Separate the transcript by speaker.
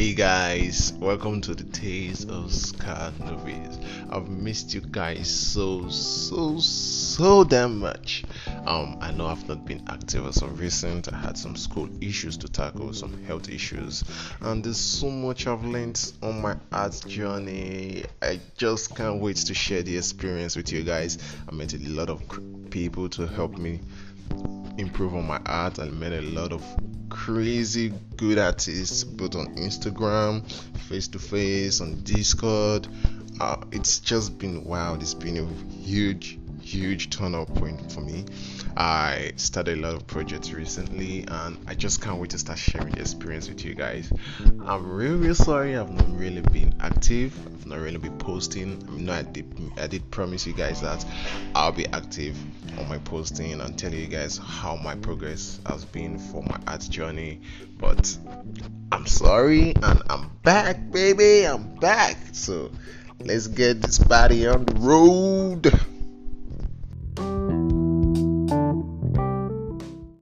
Speaker 1: guys, welcome to the Taste of Scar Movies. I've missed you guys so so so damn much. Um, I know I've not been active as of recent. I had some school issues to tackle, some health issues, and there's so much I've learned on my art journey. I just can't wait to share the experience with you guys. I met a lot of people to help me improve on my art. I met a lot of crazy good artists both on Instagram, face to face, on Discord. Uh, it's just been wild. it's been a huge, huge turn up point for me. I started a lot of projects recently and I just can't wait to start sharing the experience with you guys. I'm really, really sorry I've not really been active, I've not really been posting. I know I did, I did promise you guys that I'll be active on my posting and tell you guys how my progress has been for my art journey. But I'm sorry and I'm back, baby. I'm back. So let's get this body on the road.